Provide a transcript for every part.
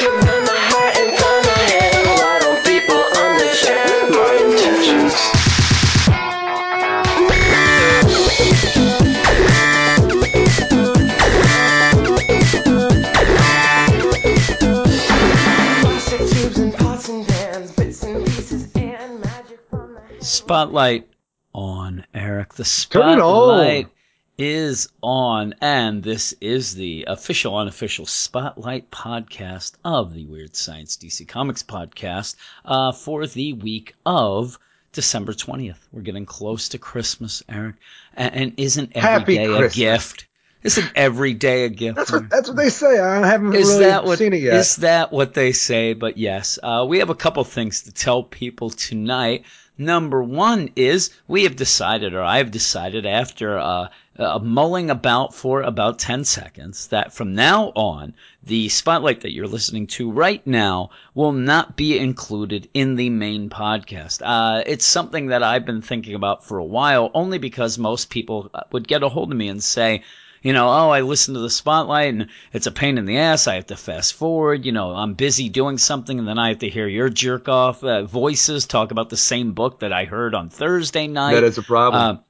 Put my heart in front of him. Why don't people understand my intentions? Plastic tubes and pots and pans, bits and pieces and magic from the Spotlight on, Eric. The Turn it on. Is on, and this is the official, unofficial Spotlight podcast of the Weird Science DC Comics podcast uh, for the week of December 20th. We're getting close to Christmas, Eric. And, and isn't every day a gift? Isn't every day a gift? That's what that's what they say. I haven't Is really that what seen it yet. is that what they say? But yes, uh, we have a couple things to tell people tonight. Number one is we have decided, or I have decided after uh, uh, mulling about for about 10 seconds, that from now on, the spotlight that you're listening to right now will not be included in the main podcast. Uh, it's something that I've been thinking about for a while, only because most people uh, would get a hold of me and say, you know, oh, I listen to the spotlight and it's a pain in the ass. I have to fast forward. You know, I'm busy doing something and then I have to hear your jerk off uh, voices talk about the same book that I heard on Thursday night. that is a problem. Uh,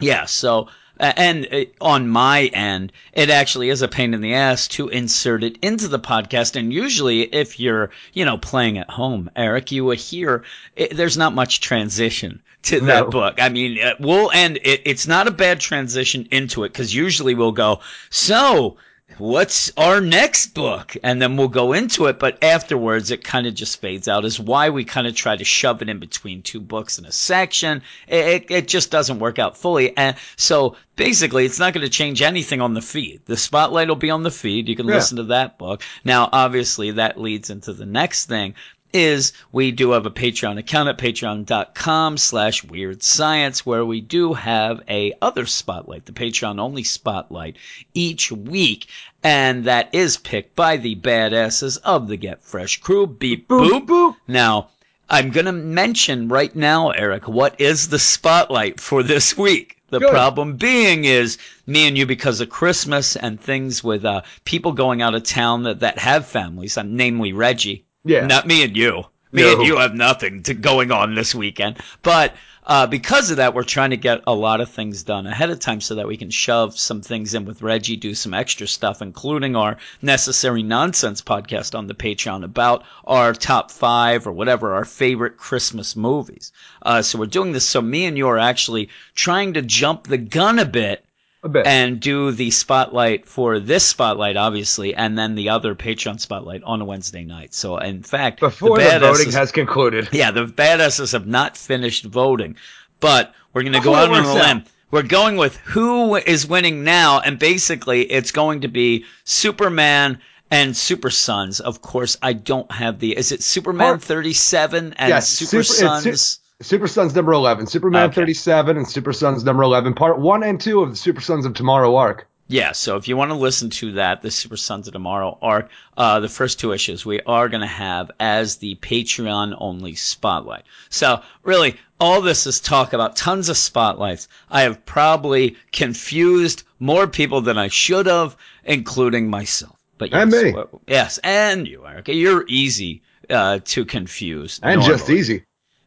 yeah, so and uh, on my end, it actually is a pain in the ass to insert it into the podcast. And usually, if you're you know playing at home, Eric, you will hear it, there's not much transition to that No. book. I mean, uh, we'll end. It, it's not a bad transition into it because usually we'll go so. What's our next book? And then we'll go into it, but afterwards it kind of just fades out. Is why we kind of try to shove it in between two books in a section. It, it, it just doesn't work out fully. And so basically, it's not going to change anything on the feed. The spotlight will be on the feed. You can Yeah. listen to that book. Now, obviously, that leads into the next thing is we do have a Patreon account at patreon.com slash weird science where we do have a other spotlight, the Patreon only spotlight each week. And that is picked by the badasses of the Get Fresh crew. Beep boop. boop boop. Now, I'm going to mention right now, Eric, what is the spotlight for this week? The Good. problem being is me and you because of Christmas and things with uh, people going out of town that, that have families, uh, namely Reggie. Yeah. Not me and you. Me No. and you have nothing to going on this weekend. But uh, because of that, we're trying to get a lot of things done ahead of time so that we can shove some things in with Reggie, do some extra stuff, including our necessary nonsense podcast on the Patreon about our top five or whatever our favorite Christmas movies. Uh, so we're doing this. So me and you are actually trying to jump the gun a bit A bit. and do the spotlight for this spotlight, obviously, and then the other Patreon spotlight on a Wednesday night. So, in fact, Before the, badasses- voting has concluded. yeah, the badasses have not finished voting, but we're going to go out on a limb. We're going with who is winning now, and basically, it's going to be Superman and Super Sons. Of course, I don't have the. Is it Superman thirty-seven and Yes, Super, Super- Sons? Su- Super Sons number 11. Superman Okay. 37 and Super Sons number 11. Part 1 and 2 of the Super Sons of Tomorrow arc. Yeah, so if you want to listen to that, the Super Sons of Tomorrow arc, uh, the first two issues we are going to have as the Patreon only spotlight. So really, all this is talk about tons of spotlights. I have probably confused more people than I should have, including myself. But yes, And me. yes, and you, Erica. You're easy uh, to confuse. And just easy.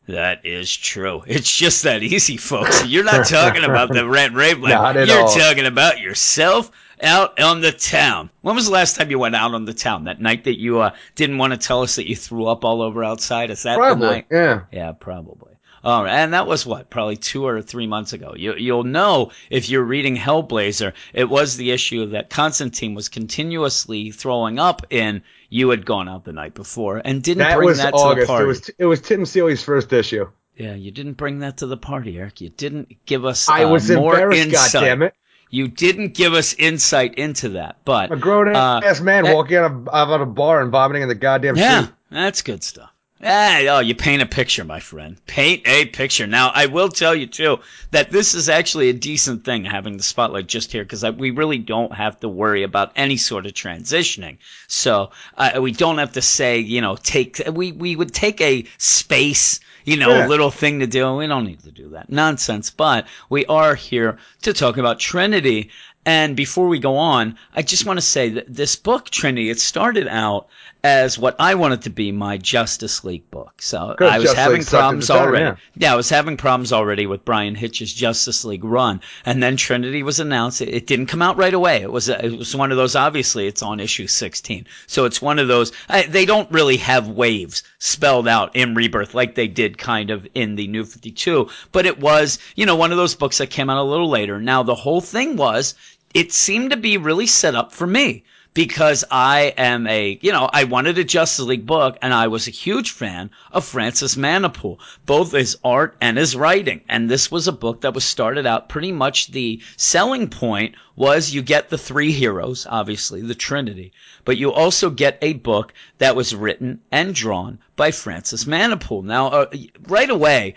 That is true. It's just that easy, folks. You're not talking about the rent rave. Not at You're all. talking about yourself out on the town. When was the last time you went out on the town? That night that you uh, didn't want to tell us that you threw up all over outside? Is that the Probably. night? Yeah. Yeah, probably. All right, and that was what, probably two or three months ago. You, you'll know if you're reading Hellblazer, it was the issue that Constantine was continuously throwing up in. You had gone out the night before and didn't That bring that to the party. It was it was Tim Seeley's first issue. Yeah, you didn't bring that to the party, Eric. You didn't give us I uh, was more insight. goddammit. You didn't give us insight into that, but A grown uh, ass man eh, walking out of, out of a bar and vomiting in the goddamn Yeah, street. that's good stuff. Ah, oh, you paint a picture, my friend. Paint a picture. Now, I will tell you too that this is actually a decent thing having the spotlight just here because we really don't have to worry about any sort of transitioning. So uh, we don't have to say, you know, take. We we would take a space, you know, Yeah. little thing to do. We don't need to do that nonsense. But we are here to talk about Trinity. And before we go on, I just want to say that this book, Trinity, it started out as what I wanted to be my Justice League book. So Good, I was Justice having League problems the time, already. yeah. Yeah, I was having problems already with Bryan Hitch's Justice League run, and then Trinity was announced. It, it didn't come out right away. It was a, it was one of those. Obviously, it's on issue 16, so it's one of those. I, they don't really have waves spelled out in Rebirth like they did kind of in the New 52, but it was you know one of those books that came out a little later. Now the whole thing was it seemed to be really set up for me because I am a, you know, I wanted a Justice League book and I was a huge fan of Francis Manapul, both his art and his writing. And this was a book that was started out pretty much the selling point was you get the three heroes, obviously the Trinity, but you also get a book that was written and drawn by Francis Manapul. Now, uh, right away,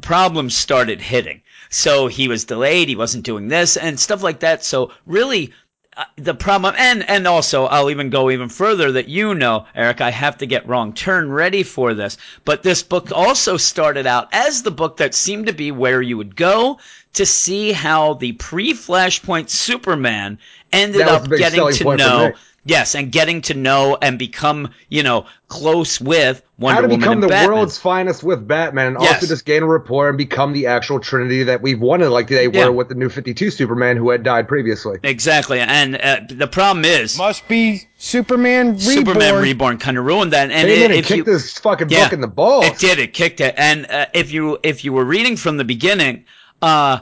problems started hitting. So he was delayed. He wasn't doing this and stuff like that. So really, the problem, and and also I'll even go even further that you know, Eric, I have to get wrong turn ready for this. But this book also started out as the book that seemed to be where you would go to see how the pre-Flashpoint Superman ended up getting to know. Me. Yes, and getting to know and become, you know, close with Wonder How to Woman become and the Batman. world's finest with Batman, and Yes. also just gain a rapport and become the actual Trinity that we've wanted, like they Yeah. were with the New Fifty Two Superman who had died previously. Exactly, and uh, the problem is Must be Superman Reborn. Superman Reborn kind of ruined that. And Came in it, and kicked you, this fucking Yeah, book in the balls. It did. It kicked it. And uh, if you if you were reading from the beginning, uh,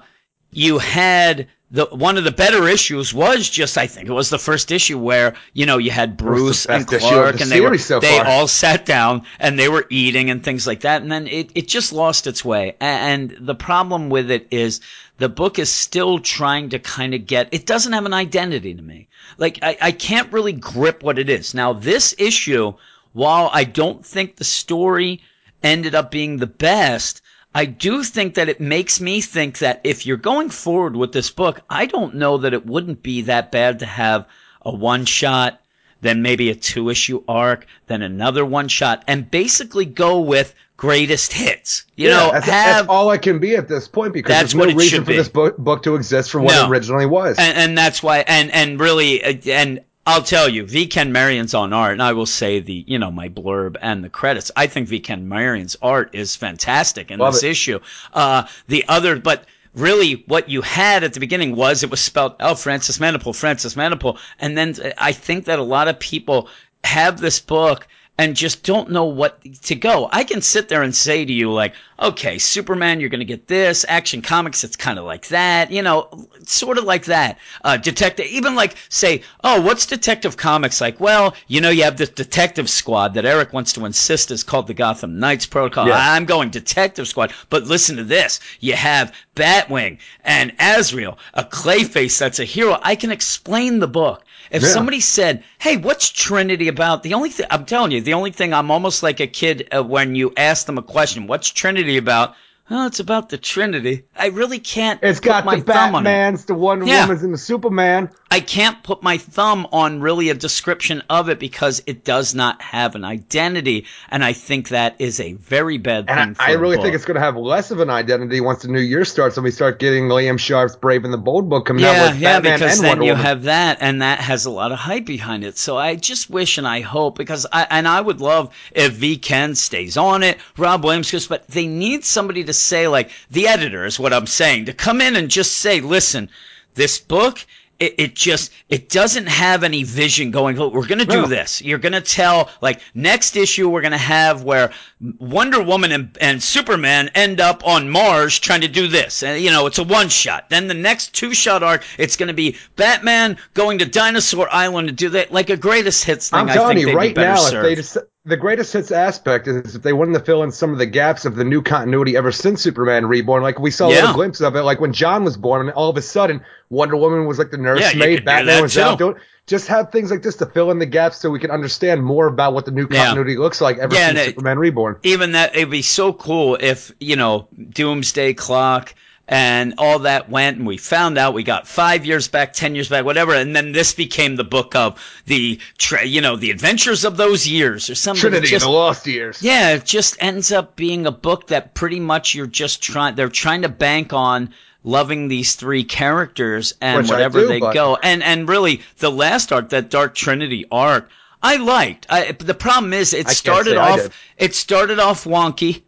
you had the one of the better issues was just I think it was the first issue where you know you had Bruce and best issue of Clark the and they were so they all sat down and they were eating and things like that. And then it it just lost its way. A- And the problem with it is the book is still trying to kind of get it doesn't have an identity to me. Like I, I can't really grip what it is. Now this issue, while I don't think the story ended up being the best, I do think that it makes me think that if you're going forward with this book, I don't know that it wouldn't be that bad to have a one shot, then maybe a two issue arc, then another one shot, and basically go with greatest hits. You Yeah, know, that's, have that's all I can be at this point because That's there's no reason for be. this book, book to exist from what No. it originally was. and, and that's why and and really uh, and I'll tell you, V. Ken Marion's on art, and I will say the you know my blurb and the credits. I think V. Ken Marion's art is fantastic in Love this it. issue. Uh, the other, but really, what you had at the beginning was it was spelled oh Francis Manapul, Francis Manapul, and then I think that a lot of people have this book and just don't know what to go. I can sit there and say to you, like, okay, Superman, you're going to get this. Action Comics, it's kind of like that. You know, sort of like that. Uh, Detective, even like, say, oh, what's Detective Comics like? Well, you know, you have this Detective Squad that Eric wants to insist is called the Gotham Knights Protocol. Yeah. I'm going Detective Squad. But listen to this. You have Batwing and Azrael, a Clayface that's a hero. I can explain the book. If Yeah. somebody said, "Hey, what's Trinity about?" The only thing I'm telling you, the only thing I'm almost like a kid uh, when you ask them a question, "What's Trinity about?" Oh, it's about the Trinity. I really can't. it's put got my the thumb on it. Batmans, the Wonder Yeah. Womans, and the Superman. I can't put my thumb on really a description of it because it does not have an identity, and I think that is a very bad thing. And for I, I really book. think it's going to have less of an identity once the new year starts and we start getting Liam Sharp's Brave and the Bold book coming out Yeah, with yeah, Batman because and then Wonder you Woman. have that, and that has a lot of hype behind it. So I just wish and I hope because I and I would love if V Ken stays on it, Rob Williams but they need somebody to say like the editor is what I'm saying to come in and just say, listen, this book. It, it just it doesn't have any vision going. "Oh, We're gonna do No. this. You're gonna tell like next issue we're gonna have where Wonder Woman and, and Superman end up on Mars trying to do this. And you know, it's a one shot. Then the next two shot arc, it's gonna be Batman going to Dinosaur Island to do that, like a greatest hits thing. I'm telling you right now, if they the greatest hits aspect is if they wanted to fill in some of the gaps of the new continuity ever since Superman Reborn, like we saw a Yeah. little glimpse of it, like when Jon was born, and all of a sudden Wonder Woman was like the nursemaid, do Batman was too. out doing. Just have things like this to fill in the gaps so we can understand more about what the new Yeah. continuity looks like ever Yeah, since it- Superman Reborn. even that it'd be so cool if you know doomsday clock and all that went and we found out we got five years back ten years back whatever and then this became the book of the tra- you know the adventures of those years or something Trinity, just, the Lost Years. yeah it just ends up being a book that pretty much you're just trying they're trying to bank on loving these three characters and Which whatever do, they but- go and and really the last arc that dark trinity arc I liked. I, the problem is, it can't started off. It started off wonky.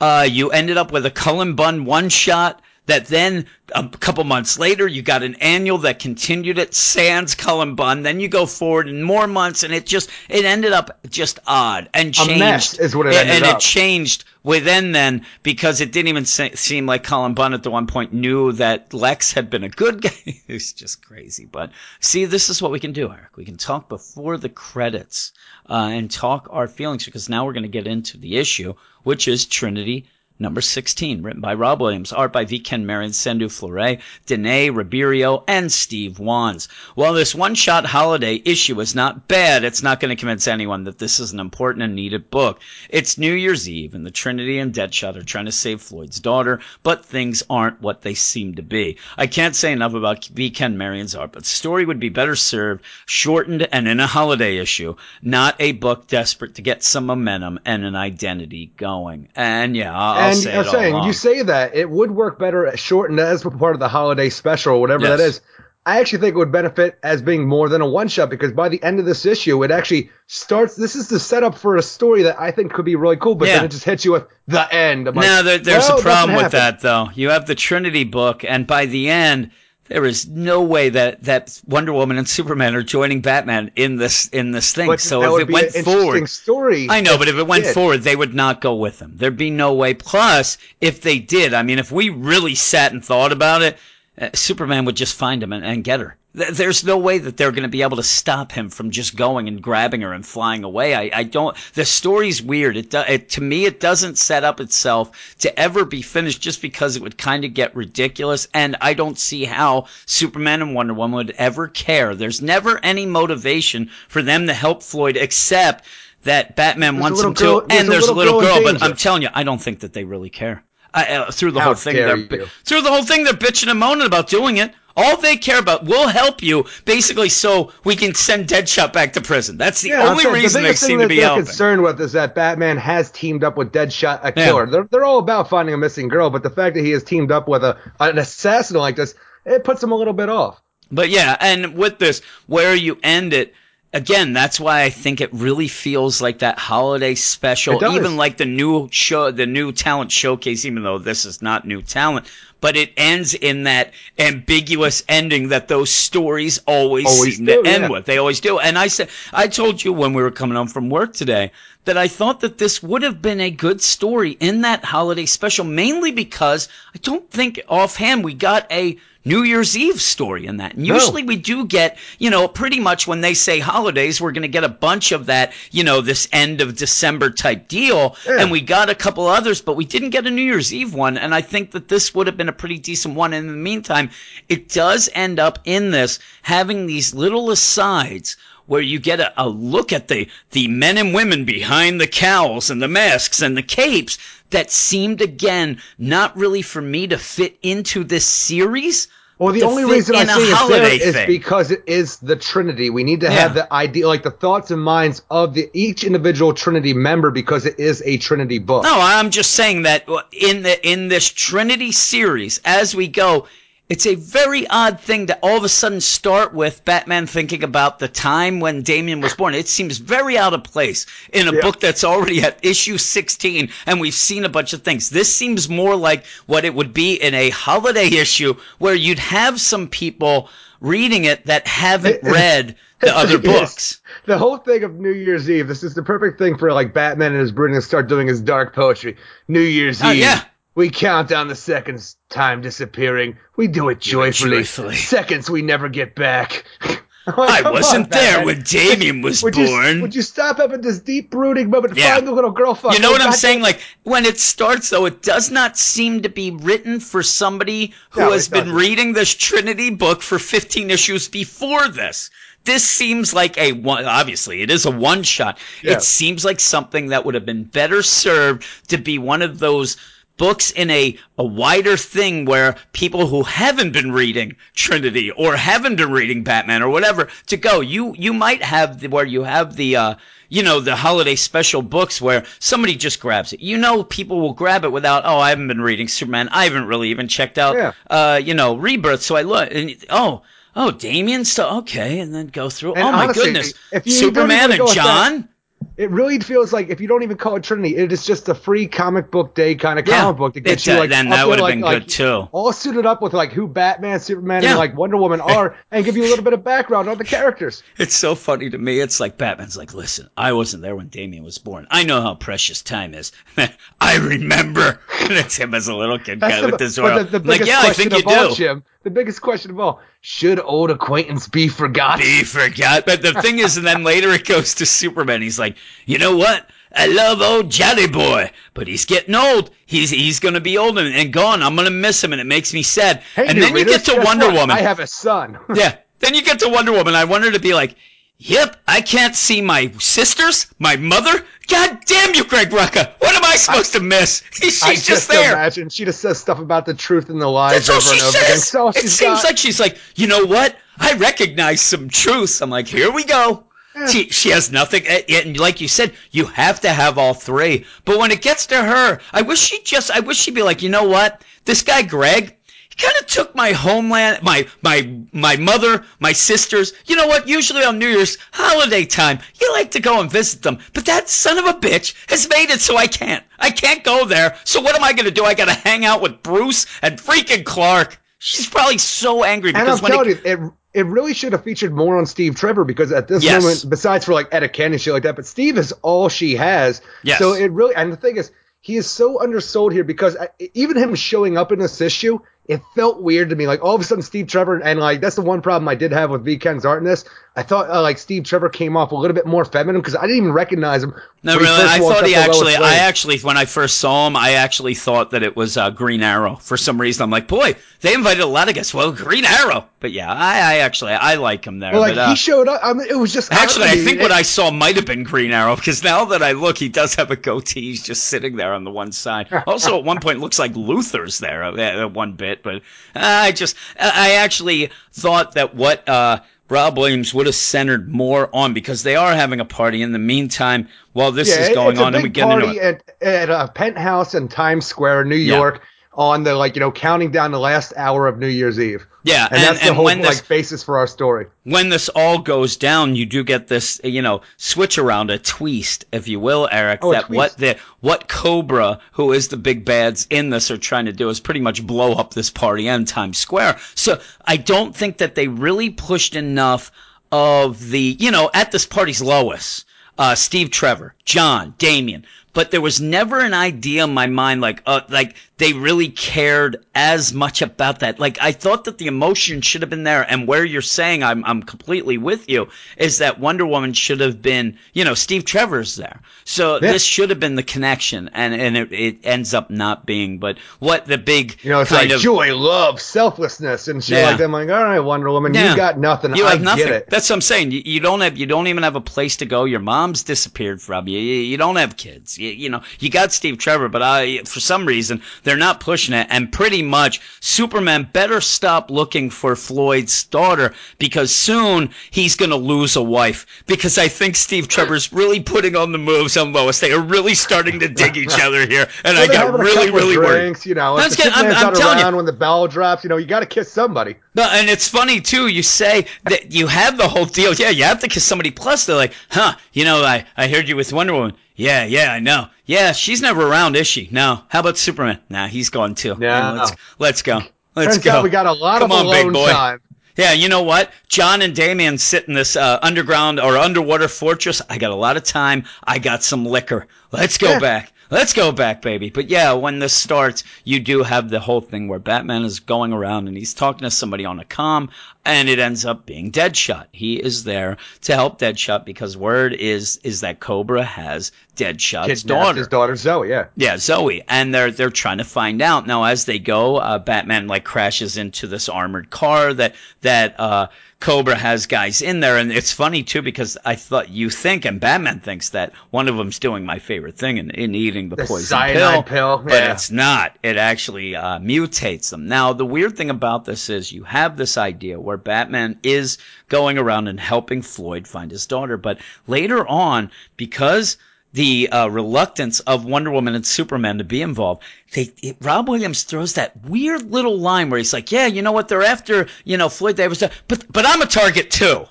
Uh, you ended up with a Cullen Bunn one shot. That then a couple months later, you got an annual that continued at Sans Bunn. Then you go forward in more months, and it just it ended up just odd and changed. is what it and up. it changed within then because it didn't even se- seem like Cullen Bunn at the one point knew that Lex had been a good guy. it's just crazy. But see, this is what we can do, Eric. We can talk before the credits uh, and talk our feelings because now we're going to get into the issue, which is Trinity. Number 16, written by Rob Williams, art by V. Ken Marion, Sandu Florea, Dinei Ribeiro, and Steve Wands. While this one-shot holiday issue is not bad, it's not going to convince anyone that this is an important and needed book. It's New Year's Eve, and the Trinity and Deadshot are trying to save Floyd's daughter, but things aren't what they seem to be. I can't say enough about V. Ken Marion's art, but the story would be better served shortened and in a holiday issue, not a book desperate to get some momentum and an identity going. And yeah, I'll, I'll and say I'm saying you say that it would work better as shortened as part of the holiday special or whatever that Yes. is. I actually think it would benefit as being more than a one shot because by the end of this issue, it actually starts. This is the setup for a story that I think could be really cool, but Yeah. then it just hits you with the end. I'm like, no, there, there's well, a problem with happen. that, though. You have the Trinity book, and by the end, there is no way that, that Wonder Woman and Superman are joining Batman in this in this thing. But so if it went an forward, story. I know, but if it went did. forward, they would not go with him. There'd be no way. Plus, if they did, I mean, if we really sat and thought about it, uh, Superman would just find him and, and get her. Th- There's no way that they're going to be able to stop him from just going and grabbing her and flying away. I, I don't. The story's weird. It, do, it to me, it doesn't set up itself to ever be finished just because it would kind of get ridiculous. And I don't see how Superman and Wonder Woman would ever care. There's never any motivation for them to help Floyd except that Batman There's wants little him to, there's and a there's a little little girl girl. But. I'm telling you, I don't think that they really care. I, uh, through the How whole thing, they're you. through the whole thing, they're bitching and moaning about doing it. All they care about, we'll help you, basically, so we can send Deadshot back to prison. That's the Yeah, only saying reason the they seem to be they're helping. concerned with is that Batman has teamed up with Deadshot, a Yeah. killer. They're, they're all about finding a missing girl, but the fact that he has teamed up with a an assassin like this, it puts him a little bit off. But yeah, and with this, where you end it, again, that's why I think it really feels like that holiday special, even like the new show, the new talent showcase, even though this is not new talent. But it ends in that ambiguous ending that those stories always, Always seem do, to end yeah. with. They always do. And I said, I told you when we were coming home from work today that I thought that this would have been a good story in that holiday special, mainly because I don't think offhand we got a New Year's Eve story in that. And No. usually we do get, you know, pretty much when they say holidays, we're going to get a bunch of that, you know, this end of December type deal. Yeah. And we got a couple others, but we didn't get a New Year's Eve one. And I think that this would have been a pretty decent one. And in the meantime, it does end up in this having these little asides where you get a, a look at the, the men and women behind the cowls and the masks and the capes that seemed again not really for me to fit into this series. Well, the only reason I a see there holiday is because it is the Trinity. We need to Yeah. have the idea, like the thoughts and minds of the each individual Trinity member, because it is a Trinity book. No, I'm just saying that in the in this Trinity series, as we go, it's a very odd thing to all of a sudden start with Batman thinking about the time when Damian was born. It seems very out of place in a Yeah. book that's already at issue 16, and we've seen a bunch of things. This seems more like what it would be in a holiday issue where you'd have some people reading it that haven't read the other books. The whole thing of New Year's Eve, this is the perfect thing for like Batman and his brood to start doing his dark poetry. New Year's Oh, Eve. yeah. We count down the seconds, time disappearing. We do it joyfully. joyfully. Seconds we never get back. I wasn't on, there Batman. when Damian was would born. You, would you stop up at this deep brooding moment Yeah. find the little girl fuck? You know what I'm saying? Like when it starts, though, it does not seem to be written for somebody who No, has been reading this Trinity book for 15 issues before this. This seems like a one. Obviously, it is a one shot. Yeah. It seems like something that would have been better served to be one of those books in a, a wider thing where people who haven't been reading Trinity or haven't been reading Batman or whatever to go. You you might have the, where you have the uh, you know the holiday special books where somebody just grabs it. You know people will grab it without oh I haven't been reading Superman. I haven't really even checked out Yeah. uh, you know Rebirth. So I look and oh oh, Damian's still okay, and then go through. And oh my honestly, goodness, Superman and with that- Jon. It really feels like if you don't even call it Trinity, it is just a free comic book day kind of Yeah. comic book to get you like then that would've like- been like, good, too. All suited up with like who Batman, Superman, Yeah. and like Wonder Woman are, and give you a little bit of background on the characters. It's so funny to me. It's like Batman's like, listen, I wasn't there when Damian was born. I know how precious time is. I remember. It's him as a little kid guy the, with his but oil. the, the like, yeah, I think you do. Jim. The biggest question of all: Should old acquaintance be forgotten? He forgot. But the thing is, and then later it goes to Superman. He's like, you know what? I love old Johnny Boy, but he's getting old. He's he's gonna be old and, and gone. I'm gonna miss him, and it makes me sad. Hey, and then you get to Wonder what? Woman. I have a son. Yeah. Then you get to Wonder Woman. I want her to be like, Yep, I can't see my sisters, my mother. God damn you, Greg Rucka. What am I supposed to miss? She's I just, just there. imagine she just says stuff about the truth and the lies That's all over and over again. says. All It seems got. like she's like, you know what? I recognize some truths. I'm like, here we go. She, she has nothing, eh, and like you said, you have to have all three. But when it gets to her, I wish she just, I wish she'd be like, you know what? This guy Greg, kind of took my homeland, my my my mother, my sisters. You know what? Usually on New Year's holiday time, you like to go and visit them. But that son of a bitch has made it so I can't. I can't go there. So what am I gonna do? I gotta hang out with Bruce and freaking Clark. She's probably so angry And I'm because when telling it, you, it it really should have featured more on Steve Trevor because at this Yes. moment, besides for like etiquette and shit like that, but Steve is all she has. Yes. So it really, and the thing is, he is so undersold here because uh, even him showing up in this issue, it felt weird to me. Like all of a sudden, Steve Trevor, and like that's the one problem I did have with V Ken's art in this. I thought uh, like Steve Trevor came off a little bit more feminine because I didn't even recognize him. No, really. I thought he actually. I actually, when I first saw him, I actually thought that it was uh, Green Arrow. For some reason, I'm like, boy, they invited a lot of guests. Well, Green Arrow. But yeah, I, I actually, I like him there. Well, like but, uh, he showed up. I mean, it was just Actually, I think It- what I saw might have been Green Arrow because now that I look, he does have a goatee. He's just sitting there on the one side. Also, at one point, looks like Luthor's there at at one bit. But I just, I actually thought that what uh, Rob Williams would have centered more on because they are having a party. In the meantime, while this Yeah, is it- going on, and we get into party it. at at a penthouse in Times Square, New Yeah. York, on the like you know counting down the last hour of New Year's Eve. Yeah, and, that's the and whole when this like basis for our story. when this all goes down, you do get this, you know, switch around, a twist, if you will, Eric. Oh, that what the what Cobra, who is the big bads in this, are trying to do is pretty much blow up this party and Times Square. So I don't think that they really pushed enough of the, you know, at this party's Lois, uh, Steve Trevor, Jon, Damian. But there was never an idea in my mind like, uh, like they really cared as much about that. Like I thought that the emotion should have been there. And where you're saying I'm, I'm completely with you is that Wonder Woman should have been, you know, Steve Trevor's there. So Yeah. this should have been the connection, and and it, it ends up not being. But what the big You know, it's like of joy, love, selflessness, and shit Yeah. like that. I'm like, all right, Wonder Woman, Yeah. you got nothing. You I have nothing. get it. That's what I'm saying. You, you don't have. You don't even have a place to go. Your mom's disappeared from you. You, you don't have kids. You, you know. You got Steve Trevor, but I, for some reason, they're not pushing it. And pretty much, Superman better stop looking for Floyd's daughter because soon he's gonna lose a wife. Because I think Steve Trevor's really putting on the moves on Lois. They are really starting to dig each other here, and Well, I got really, really worried. drinks, You know, if. I'm- I'm telling you. around when the bell drops, you know, you got to kiss somebody. No, and it's funny too. You say that you have the whole deal. Yeah, you have to kiss somebody. Plus, they're like, huh? You know, I I heard you with Wonder Woman. Yeah, yeah, I know. Yeah, she's never around, is she? No. How about Superman? Nah, he's gone too. Yeah, let's let's go. Let's Turns go. out we got a lot Come of on, big boy. time. Yeah, you know what? Jon and Damian sit in this uh, underground or underwater fortress. I got a lot of time. I got some liquor. Let's go Yeah. back. Let's go back, baby. But yeah, when this starts, you do have the whole thing where Batman is going around and he's talking to somebody on a comm, and it ends up being Deadshot. He is there to help Deadshot because word is is that Cobra has Deadshot's Kidnapped daughter. his daughter Zoe. Yeah. Yeah, Zoe, and they're they're trying to find out now. As they go, uh, Batman like crashes into this armored car that that uh, Cobra has guys in there, and it's funny too because I thought you think and Batman thinks that one of them's doing my favorite thing in, in eating the, The poison cyanide pill, but yeah. it's not. It actually uh, mutates them. Now the weird thing about this is you have this idea where Batman is going around and helping Floyd find his daughter, but later on because the uh, reluctance of Wonder Woman and Superman to be involved, they it, Rob Williams throws that weird little line where he's like, "Yeah, you know what? They're after you know Floyd Davis, but but I'm a target too."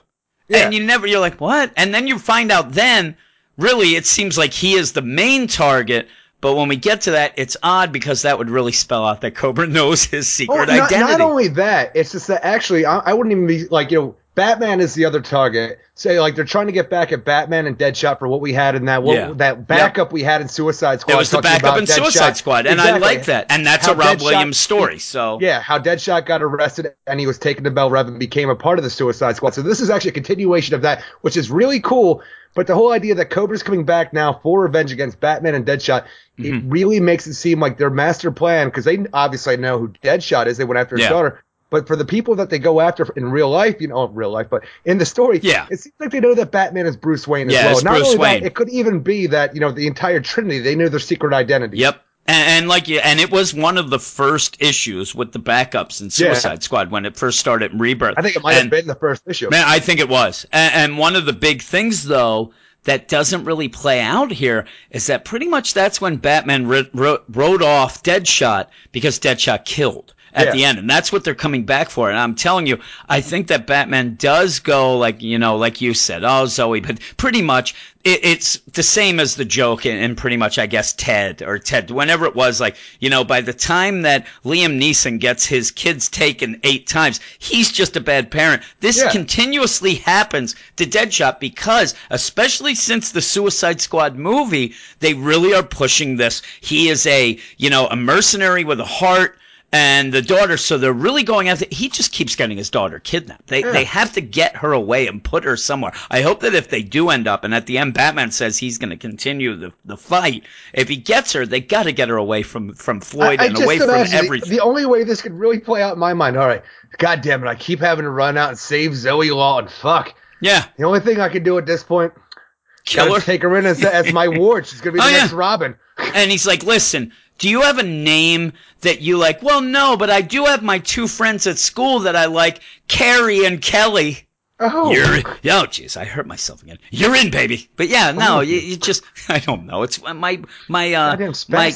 Yeah. And you never, you're like, what? And then you find out then, really, it seems like he is the main target. But when we get to that, it's odd because that would really spell out that Cobra knows his Oh, secret not, identity. not only that, it's just that actually, I, I wouldn't even be like, you know, Batman is the other target. Say like they're trying to get back at Batman and Deadshot for what we had in that what, Yeah. that backup we had in Suicide Squad. it was the backup in Suicide Squad, and I like that. And that's How a Rob Deadshot- Williams story. So Yeah, how Deadshot got arrested and he was taken to Belle Reve and became a part of the Suicide Squad. So this is actually a continuation of that, which is really cool. But the whole idea that Cobra's coming back now for revenge against Batman and Deadshot, Mm-hmm. it really makes it seem like their master plan, because they obviously know who Deadshot is. They went after his Yeah. daughter. But for the people that they go after in real life, you know, real life, but in the story, Yeah. it seems like they know that Batman is Bruce Wayne as Yeah, well. it's Not Bruce only Wayne. that, it could even be that, you know, the entire Trinity, they knew their secret identity. Yep. And, and like you, and it was one of the first issues with the backups in Yeah. Suicide Squad when it first started in Rebirth. I think it might And- have been the first issue. Man, I think it was. And, and one of the big things, though, that doesn't really play out here is that pretty much that's when Batman ro- wrote off Deadshot because Deadshot killed at Yeah. the end. And that's what they're coming back for. And I'm telling you, I think that Batman does go like, you know, like you said, oh, Zoe, but pretty much it, it's the same as the joke in, in pretty much, I guess, Ted or Ted, whenever it was like, you know, by the time that Liam Neeson gets his kids taken eight times, he's just a bad parent. This Yeah. continuously happens to Deadshot because, especially since the Suicide Squad movie, they really are pushing this. He is a, you know, a mercenary with a heart and the daughter, so they're really going after. He just keeps getting his daughter kidnapped. They they have to get her away and put her somewhere. I hope that if they do end up, and at the end, Batman says he's going to continue the the fight. If he gets her, they got to get her away from from Floyd and away from imagine the- everything. The, only way this could really play out in my mind, all right, God damn it, I keep having to run out and save Zoe Law and Fuck. yeah, The only thing I can do at this point, kill her. take her in as, as my ward. She's gonna be oh, the Oh, yeah. next Robin. And he's like, listen, do you have a name that you like? Well, no, but I do have my two friends at school that I like, Carrie and Kelly. Oh, You're, oh, jeez, I hurt myself again. You're in, baby. But yeah, no, you, you just, I don't know. It's my, my, uh, my.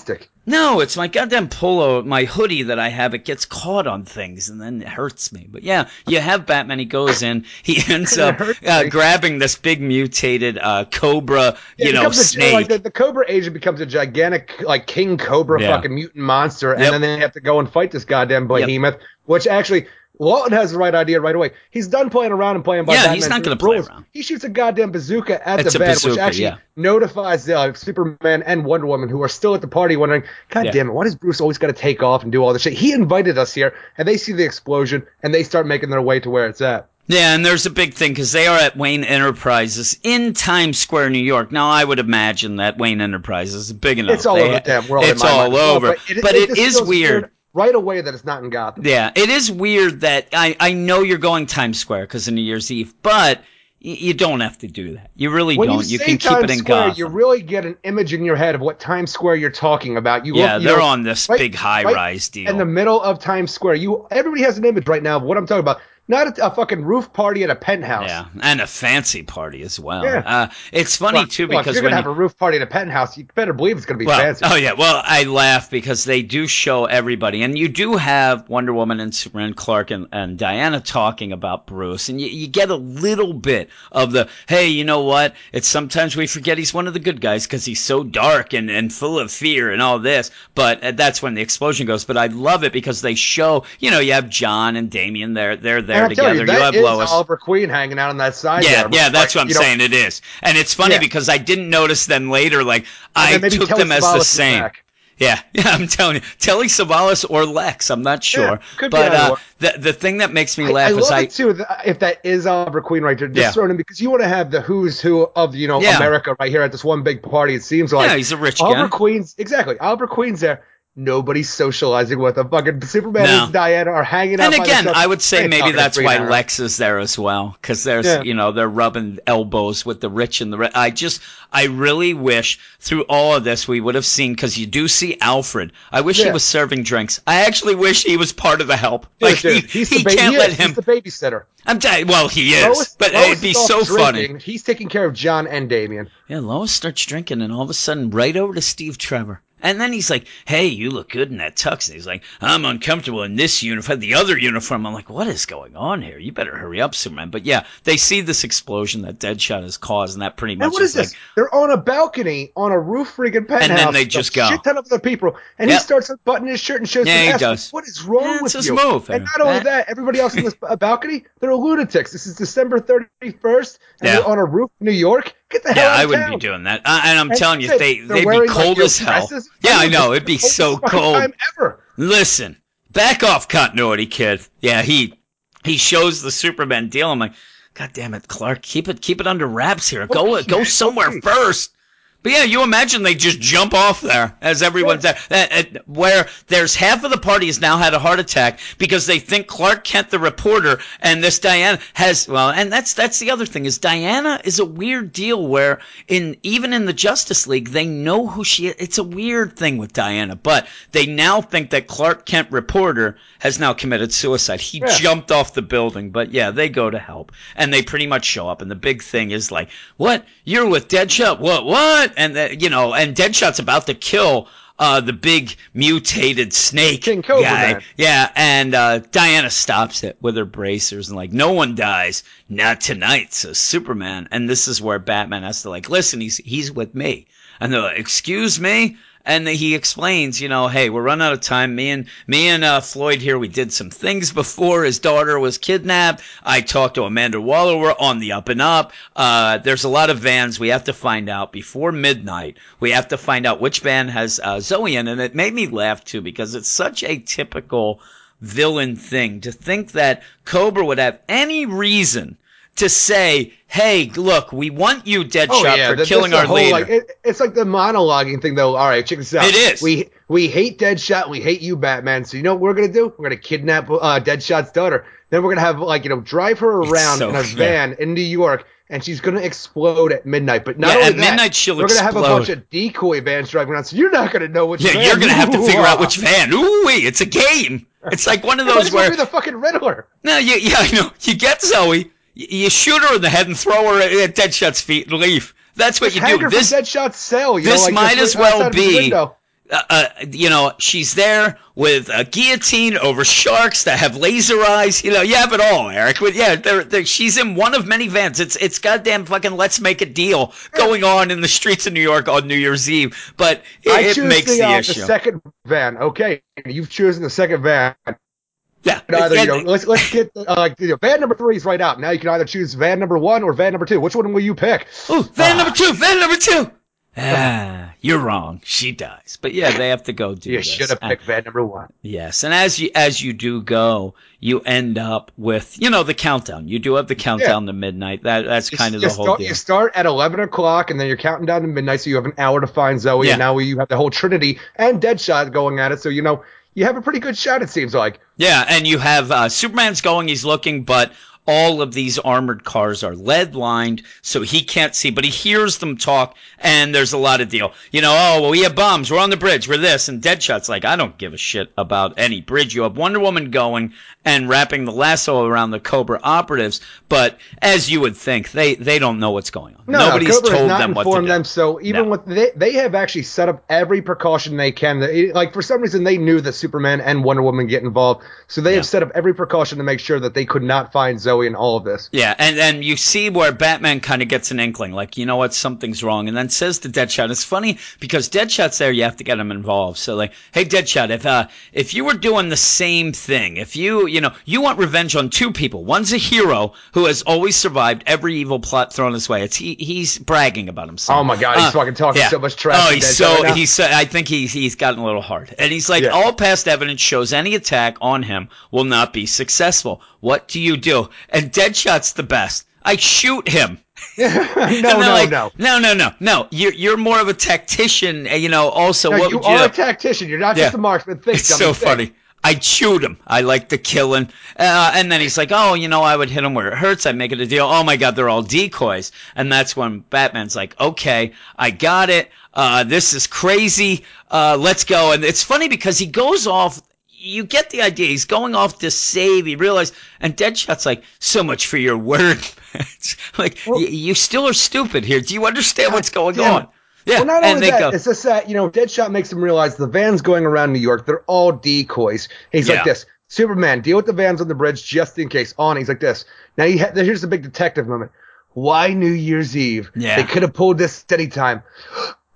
No, it's my goddamn polo, my hoodie that I have. It gets caught on things and then it hurts me. But yeah, you have Batman. He goes in. He ends up uh, grabbing this big mutated uh, cobra, Yeah, you know, becomes a- snake. like the, the Cobra agent becomes a gigantic, like King Cobra, Yeah. fucking mutant monster, and Yep. then they have to go and fight this goddamn behemoth. Which actually, Lawton has the right idea right away. He's done playing around and playing by Yeah, Batman's he's not gonna play around. He shoots a goddamn bazooka at It's the bed, bazooka, which actually yeah. notifies uh, Superman and Wonder Woman, who are still at the party, wondering, "God Yeah. damn it, why does Bruce always got to take off and do all this shit?" He invited us here, and they see the explosion, and they start making their way to where it's at. Yeah, and there's a big thing because they are at Wayne Enterprises in Times Square, New York. Now, I would imagine that Wayne Enterprises is big enough. It's all They- over the damn world. It's all mind over. it, but it just is feels weird. Right away that it's not in Gotham. Yeah, it is weird that I, I know you're going Times Square because of New Year's Eve, but y- you don't have to do that. You really when don't. you, You, can keep it in Square, Gotham. you really get an image in your head of what Times Square you're talking about. You yeah, look, you they're know, on this right- big high right rise deal. in the middle of Times Square. You everybody has an image right now of what I'm talking about. Not a, a fucking roof party at a penthouse. yeah, and a fancy party as well. Yeah. Uh, it's funny Well, too well, because you're gonna you- have a roof party at a penthouse, you better believe it's gonna be Well, fancy. oh yeah. Well, I laugh because they do show everybody, and you do have Wonder Woman and Superman, Clark, and, and Diana talking about Bruce, and you, you get a little bit of the hey, you know what? It's sometimes we forget he's one of the good guys because he's so dark and, and full of fear and all this. But uh, that's when the explosion goes. But I love it because they show, you know, you have Jon and Damian there, they're there tell together. you, You, that have is Lois. Oliver Queen hanging out on that side. Yeah, there, yeah, that's like, what I'm you know, saying. It is, and it's funny Yeah. because I didn't notice them later. Like I and then maybe took them as the same. back. Yeah, yeah, I'm telling you, Telly Savalas or Lex, I'm not sure. Yeah, could be but uh, the the thing that makes me I, laugh I is I too. If that is Oliver Queen right there, just Yeah. thrown in because you want to have the who's who of you know Yeah. America right here at this one big party. It seems like yeah, he's a rich Oliver guy. Queen's exactly. Oliver Queen's there. Nobody's socializing with them. Fucking Superman No. and Diana are hanging out. And again. I would say maybe that's why Arrow. Lex is there as well, because there's Yeah. you know they're rubbing elbows with the rich and the rich. I just I really wish through all of this we would have seen because you do see Alfred. I wish he was serving drinks. I actually wish he was part of the help. Dude, Like dude, he, he's he the ba- can't he let him. He's the babysitter. I'm telling. Well, he is, Lois- but Lois it'd be so funny. He's taking care of Jon and Damian. Yeah, Lois starts drinking, and all of a sudden, right over to Steve Trevor. And then he's like, "Hey, you look good in that tux." And he's like, "I'm uncomfortable in this uniform, the other uniform." I'm like, "What is going on here? You better hurry up, Superman." But yeah, they see this explosion that Deadshot has caused, and that pretty much And what is like, this? They're on a balcony on a roof freaking penthouse. And then they just go. Shit ton of other people, and Yep. he starts unbuttoning his shirt and shows Yeah, his he does. What is wrong Yeah, with his you? move, and not only That- everybody else on this balcony, they're lunatics. This is December thirty first, and Yeah. they're on a roof, in New York. Get the hell yeah, I wouldn't town. be doing that. Uh, and I'm And telling you, they're- they they're they'd be wearing, like, cold as hell. dresses. Yeah, I know it'd be so cold. Ever. Listen, back off continuity, kid. Yeah, he he shows the Superman deal. I'm like, God damn it, Clark, keep it keep it under wraps here. Go Okay, go somewhere okay. first. But yeah, you imagine they just jump off there as everyone's there, uh, uh, where there's half of the party has now had a heart attack because they think Clark Kent, the reporter, and this Diana has well, and that's that's the other thing is Diana is a weird deal where in even in the Justice League they know who she is. It's a weird thing with Diana, but they now think that Clark Kent, reporter, has now committed suicide. He Yeah. jumped off the building, but yeah, they go to help and they pretty much show up. And the big thing is like, what? You're with Deadshot? What? What? And the, you know, and Deadshot's about to kill. Uh, the big mutated snake King Cobra guy. Man. Yeah, and uh, Diana stops it with her bracers and like, no one dies, not tonight, So Superman. And this is where Batman has to like, listen, he's he's with me. And they're like, excuse me? And he explains, you know, hey, we're running out of time. Me and me and uh, Floyd here, we did some things before. His daughter was kidnapped. I talked to Amanda Waller. We're on the up and up. Uh, there's a lot of vans. We have to find out before midnight. We have to find out which van has uh, Zoe in, and it made me laugh too because it's such a typical villain thing to think that Cobra would have any reason to say, "Hey, look, we want you, Deadshot, Oh yeah, for that- killing our whole, leader." Like, it, it's like the monologuing thing, though. All right, check this out. It is. We we hate Deadshot. We hate you, Batman. So you know what we're gonna do? We're gonna kidnap uh, Deadshot's daughter. Then we're gonna have like you know drive her around so- in a yeah. van in New York. And she's gonna explode at midnight, but not Yeah, only at that, midnight she'll we're gonna have a bunch of decoy vans driving around, so you're not gonna know which. yeah, van you're gonna have to figure out which van. Ooh, it's a game. It's like one of those where be the fucking Riddler. no, you, yeah, I know. You get Zoe, you shoot her in the head and throw her at Deadshot's feet and leave. That's what you Hang do. This from Deadshot's cell. You this know, like, might as well outside of his be- uh, uh, you know, she's there with a guillotine over sharks that have laser eyes. You know, you have it all, Eric. But yeah, they're, they're, she's in one of many vans. It's it's goddamn fucking let's make a deal going on in the streets of New York on New Year's Eve. But it, I it makes the, the, uh, issue. the second van. Okay, you've chosen the second van. Yeah, Either, yeah, you know, let's let's get uh, like you know, van number three is right out. Now you can either choose van number one or van number two. Which one will you pick? Oh, van Ah. number two, van number two. Ah, you're wrong. She dies. But yeah, they have to go do You this. should have Uh, picked van number one. Yes, and as you as you do go, you end up with you know the countdown. You do have the countdown to midnight. That that's You- kind of you the whole start, deal. You start at eleven o'clock, and then you're counting down to midnight, so you have an hour to find Zoe. Yeah. And now you have the whole Trinity and Deadshot going at it. So you know you have a pretty good shot. It seems like. Yeah, and you have uh, Superman's going. He's looking, but all of these armored cars are lead lined, so he can't see. But he hears them talk, and there's a lot of deal. You know, oh well, we have bombs. We're on the bridge. We're this, and Deadshot's like, I don't give a shit about any bridge. You have Wonder Woman going and wrapping the lasso around the Cobra operatives, but as you would think, they they don't know what's going on. No, Nobody's Cobra told not them what to do. them. So even No. with they, they have actually set up every precaution they can. That- Like for some reason, they knew that Superman and Wonder Woman get involved, so they Yeah. have set up every precaution to make sure that they could not find Zoe in all of this. Yeah, and then you see where Batman kind of gets an inkling, like, you know what, something's wrong, and then says to Deadshot, it's funny because Deadshot's there, you have to get him involved. So like, hey Deadshot, if uh if you were doing the same thing, if you you know, you want revenge on two people. One's a hero who has always survived every evil plot thrown his way. It's he he's bragging about himself. Oh my God, he's Uh, fucking talking so much trash Oh, he's so right he's so, I think he's he's gotten a little hard. And he's like, Yeah. all past evidence shows any attack on him will not be successful. What do you do? And Deadshot's the best. I shoot him. no, no, like, no. no, no, no, no. You're you're more of a tactician, uh, you know. Also, No, what you you? are a tactician. You're not Yeah. just a marksman. Think, It's dummy, so think. funny. I chewed him. I like the killing. Uh, and then he's like, oh, you know, I would hit him where it hurts. I'd make it a deal. Oh my God, they're all decoys. And that's when Batman's like, okay, I got it. Uh, this is crazy. Uh, let's go. And it's funny because he goes off. You get the idea. He's going off to save. He realized, and Deadshot's like, so much for your word. Like, Well- y- you still are stupid here. Do you understand what's going on? it. Yeah. Well, not and only they that, go, it's just that you know, Deadshot makes him realize the van's going around New York. They're all decoys. He's Yeah. like this: Superman, deal with the vans on the bridge just in case. On, he's like this. Now he ha- here's the big detective moment. Why New Year's Eve? Yeah. They could have pulled this at any time.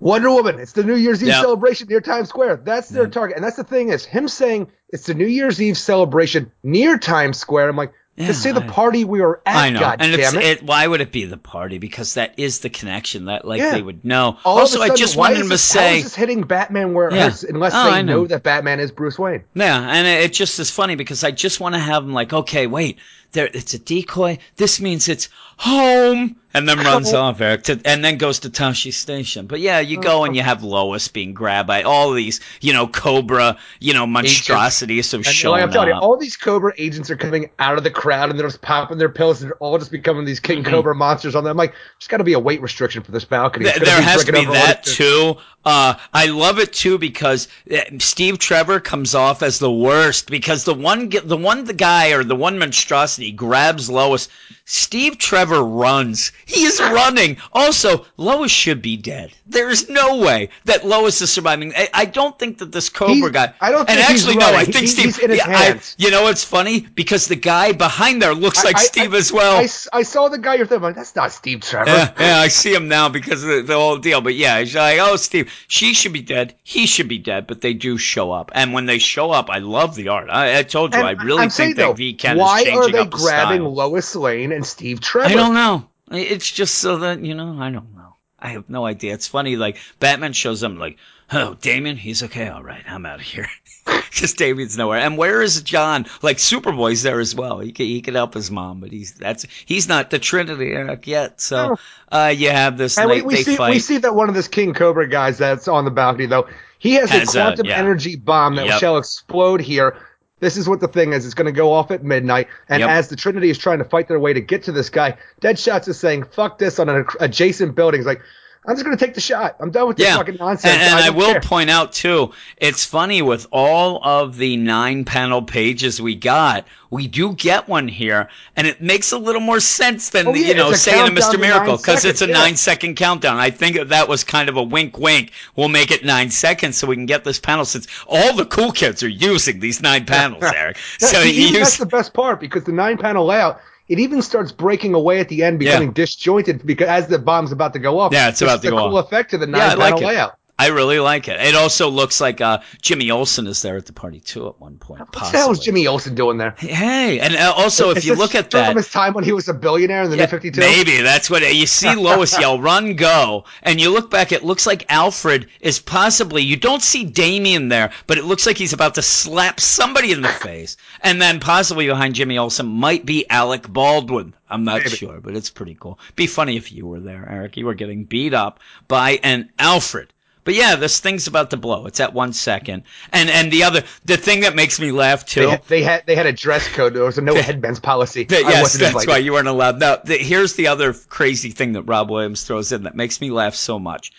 Wonder Woman. It's the New Year's Eve Yeah. celebration near Times Square. That's their target, and that's the thing is him saying it's the New Year's Eve celebration near Times Square. I'm like, Yeah, just say the party we were at. I know, God and it. it. Why would it be the party? Because that is the connection that like Yeah. they would know. All also, I just wanted him to say, is hitting Batman where it hurts unless Oh, they know. know that Batman is Bruce Wayne. yeah, and it, it just is funny because I just want to have him like, okay, wait, there, it's a decoy. This means it's home, and then runs off Eric, to, and then goes to Tosche Station. But yeah, you oh, go and you have Lois being grabbed by all these, you know, Cobra, you know, monstrosities of And like showing I'm telling you, up. all these Cobra agents are coming out of the crowd and they're just popping their pills and they're all just becoming these King mm-hmm. Cobra monsters on them. I'm like, there's got to be a weight restriction for this balcony. Th- there has to be that too. Uh, I love it too because uh, Steve Trevor comes off as the worst because the one the one the guy or the one monstrosity grabs Lois. Steve Trevor runs. He is running. Also, Lois should be dead. There is no way that Lois is surviving. I, I don't think that this Cobra He's- guy. I don't And think he's actually, no. I think He- Steve. he's in his yeah, I- you know what's funny? Because the guy behind there looks like Steve as well. I, saw the guy you're thinking, like, that's not Steve Trevor. Yeah, yeah, I see him now because of the, the whole deal. But yeah, he's like, oh, Steve, she should be dead. He should be dead. But they do show up, and when they show up, I love the art. I, I told you, And I really think that V Ken why is are changing they up the grabbing style. Lois Lane and Steve Trevor? I don't know. It's just so that you know. I don't know. I have no idea. It's funny. Like Batman shows them, like, oh, Damian, he's okay. All right, I'm out of here. Just Damian's nowhere. And where is Jon? Like Superboy's there as well. He could, he could help his mom, but he's that's he's not the Trinity Eric yet. So uh, you have this. And they, we, we see fight. we see that one of this King Cobra guys that's on the balcony though, he has, Has a a- quantum yeah. energy bomb that Yep. shall explode here. This is what the thing is. It's going to go off at midnight, and Yep. as the Trinity is trying to fight their way to get to this guy, Deadshot's is saying, "Fuck this!" on an adjacent building. He's like, "I'm just going to take the shot. I'm done with this yeah. fucking nonsense." And, and I, don't will care." point out too, it's funny with all of the nine panel pages we got, we do get one here, and it makes a little more sense than Oh, yeah, you know a saying to Mr. Miracle because it's a yeah. nine second countdown. I think that was kind of a wink, wink. We'll make it nine seconds so we can get this panel since all the cool kids are using these nine panels, Eric. So you that's the best part because the nine panel layout. It even starts breaking away at the end, becoming disjointed because as the bomb's about to go off. Yeah, it's about to a go cool off. effect to the Yeah, I nine like panel it. layout. I really like it. It also looks like uh, Jimmy Olsen is there at the party too at one point. What the hell is. Jimmy Olsen doing there? Hey, and uh, also if Is you look at that, from his time when he was a billionaire in the Yeah, New 52. Maybe that's what you see Lois yell, run, go. And you look back, it looks like Alfred is possibly, you don't see Damian there, but it looks like he's about to slap somebody in the face. And then possibly behind Jimmy Olsen might be Alec Baldwin. I'm not Maybe. sure, but it's pretty cool. Be funny if you were there, Eric. You were getting beat up by an Alfred. But yeah, this thing's about to blow. It's at one second. And and the other, the thing that makes me laugh too. They had, they had they had a dress code. There was a no headbands policy. Yes, that's invited. why you weren't allowed. Now, the, here's the other crazy thing that Rob Williams throws in that makes me laugh so much.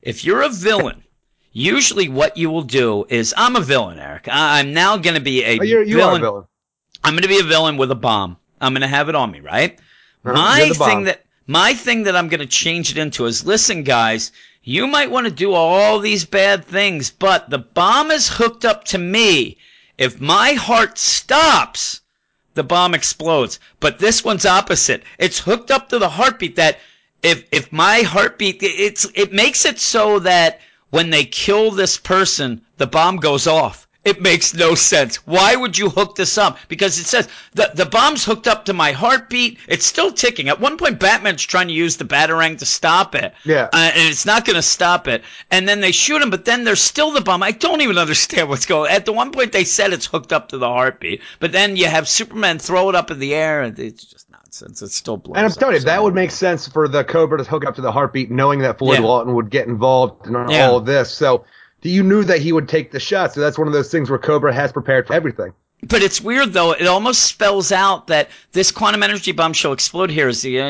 If you're a villain, usually what you will do is, I'm a villain, Eric. I, I'm now going to be a Oh, you villain. are a villain. I'm going to be a villain with a bomb. I'm going to have it on me, right? Uh-huh, My you're the bomb. thing that my thing that I'm going to change it into is, listen, guys, you might want to do all these bad things, but the bomb is hooked up to me. If my heart stops, the bomb explodes. But this one's opposite. It's hooked up to the heartbeat that if if my heartbeat it's it makes it so that when they kill this person, the bomb goes off. It makes no sense. Why would you hook this up? Because it says the the bomb's hooked up to my heartbeat. It's still ticking. At one point, Batman's trying to use the batarang to stop it. Yeah. Uh, and it's not going to stop it. And then they shoot him, but then there's still the bomb. I don't even understand what's going. At the one point, they said it's hooked up to the heartbeat, but then you have Superman throw it up in the air, and it's just nonsense. nonsense. It still blows. And I'm telling you, that would make sense for the Cobra to hook up to the heartbeat, knowing that Floyd Yeah. Lawton would get involved in Yeah. all of this. So you knew that he would take the shot. So that's one of those things where Cobra has prepared for everything. But it's weird though. It almost spells out that this quantum energy bomb shall explode here. Is the, uh,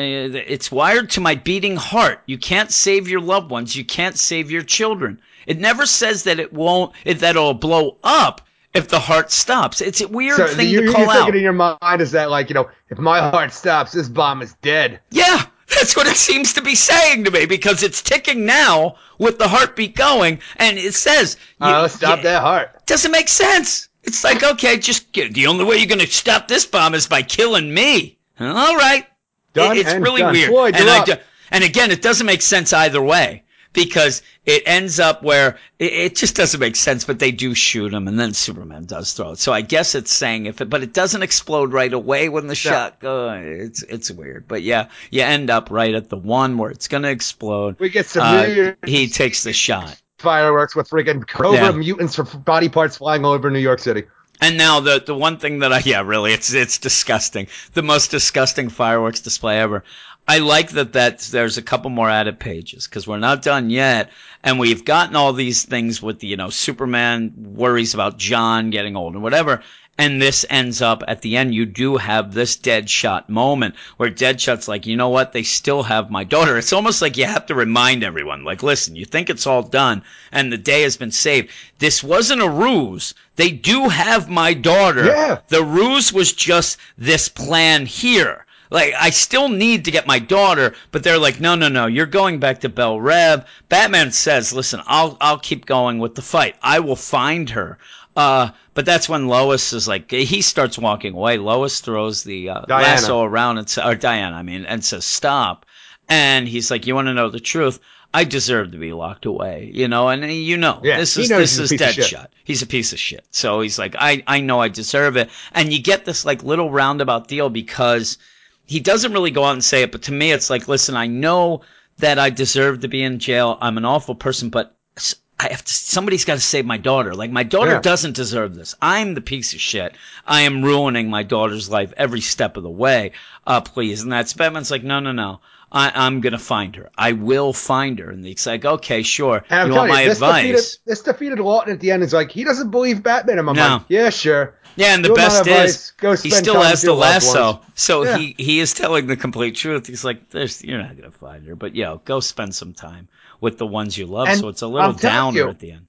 it's wired to my beating heart. You can't save your loved ones. You can't save your children. It never says that it won't. It, that it'll blow up if the heart stops. It's a weird So thing you, to you're call out. thinking in your mind is that like you know, if my heart stops, this bomb is dead. Yeah, that's what it seems to be saying to me because it's ticking now with the heartbeat going, and it says you- Uh, stop you- that heart. doesn't make sense. It's like, okay, just get, the only way you're going to stop this bomb is by killing me. All right. Done It- it's really done. weird. Floyd, and, I and again, it doesn't make sense either way because it ends up where it, it just doesn't make sense, but they do shoot him and then Superman does throw it. So I guess it's saying if it, but it doesn't explode right away when the shot goes. It's, it's weird. But yeah, you end up right at the one where it's going to explode. We get some Uh, he takes the shot. fireworks with freaking Cobra Yeah. mutants for body parts flying all over New York City. And now the the one thing that I yeah really it's it's disgusting the most disgusting fireworks display ever. I like that that there's a couple more added pages because we're not done yet, and we've gotten all these things with the you know Superman worries about Jon getting old and whatever. And this ends up at the end. You do have this Deadshot moment where Deadshot's like, you know what? They still have my daughter. It's almost like you have to remind everyone, like, listen, you think it's all done and the day has been saved. This wasn't a ruse. They do have my daughter. Yeah. The ruse was just this plan here. Like, I still need to get my daughter, but they're like, no, no, no, you're going back to Belle Reve. Batman says, listen, I'll, I'll keep going with the fight. I will find her. Uh, but that's when Lois is like, he starts walking away. Lois throws the uh, lasso around and or Diana, I mean, and says, stop. And he's like, you want to know the truth? I deserve to be locked away, you know, and you know, Yeah, this is this is piece of shit. Deadshot. He's a piece of shit. So he's like, I, I know I deserve it. And you get this like little roundabout deal because he doesn't really go out and say it, but to me, it's like, listen, I know that I deserve to be in jail. I'm an awful person, but I have to, somebody's got to save my daughter. Like my daughter Yeah. doesn't deserve this. I'm the piece of shit. I am ruining my daughter's life every step of the way. Uh, please. And that's Batman's like, no, no, no. I, I'm gonna find her. I will find her. And he's like, okay, sure. And I'm you want my you, this advice? defeated, this defeated Lawton at the end. Is like he doesn't believe Batman. I'm No. like, yeah, sure. Yeah, and the You best is Go he still has the lasso, so Yeah. he he is telling the complete truth. He's like, "There's you're not gonna find her, but yo, go spend some time with the ones you love." And so it's a little downer you, at the end.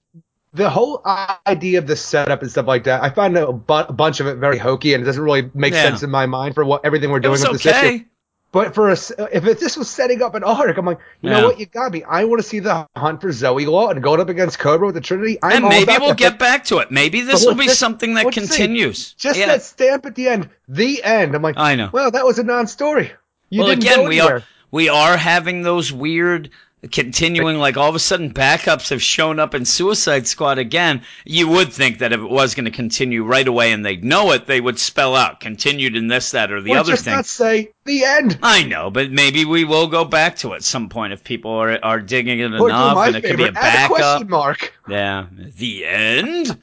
The whole idea of the setup and stuff like that, I find a, bu- a bunch of it very hokey, and it doesn't really make Yeah. sense in my mind for what everything we're doing with this issue. But for a, if it, this was setting up an arc, I'm like, you Yeah. know what, you got me. I want to see the hunt for Zoe Lawton going up against Cobra with the Trinity. I'm and maybe we'll that, get back to it. Maybe this will be something that continues. Just yeah. that stamp at the end, the end. I'm like, I know. Well, that was a non-story. You well, didn't again, go we are we are having those weird continuing like all of a sudden backups have shown up in Suicide Squad again. You would think that if it was going to continue right away and they'd know it, they would spell out continued in this, that, or the Or other just thing. not say the end. I know, but maybe we will go back to it at some point if people are are digging it enough, and it could be a add a backup. question mark. Yeah, the end.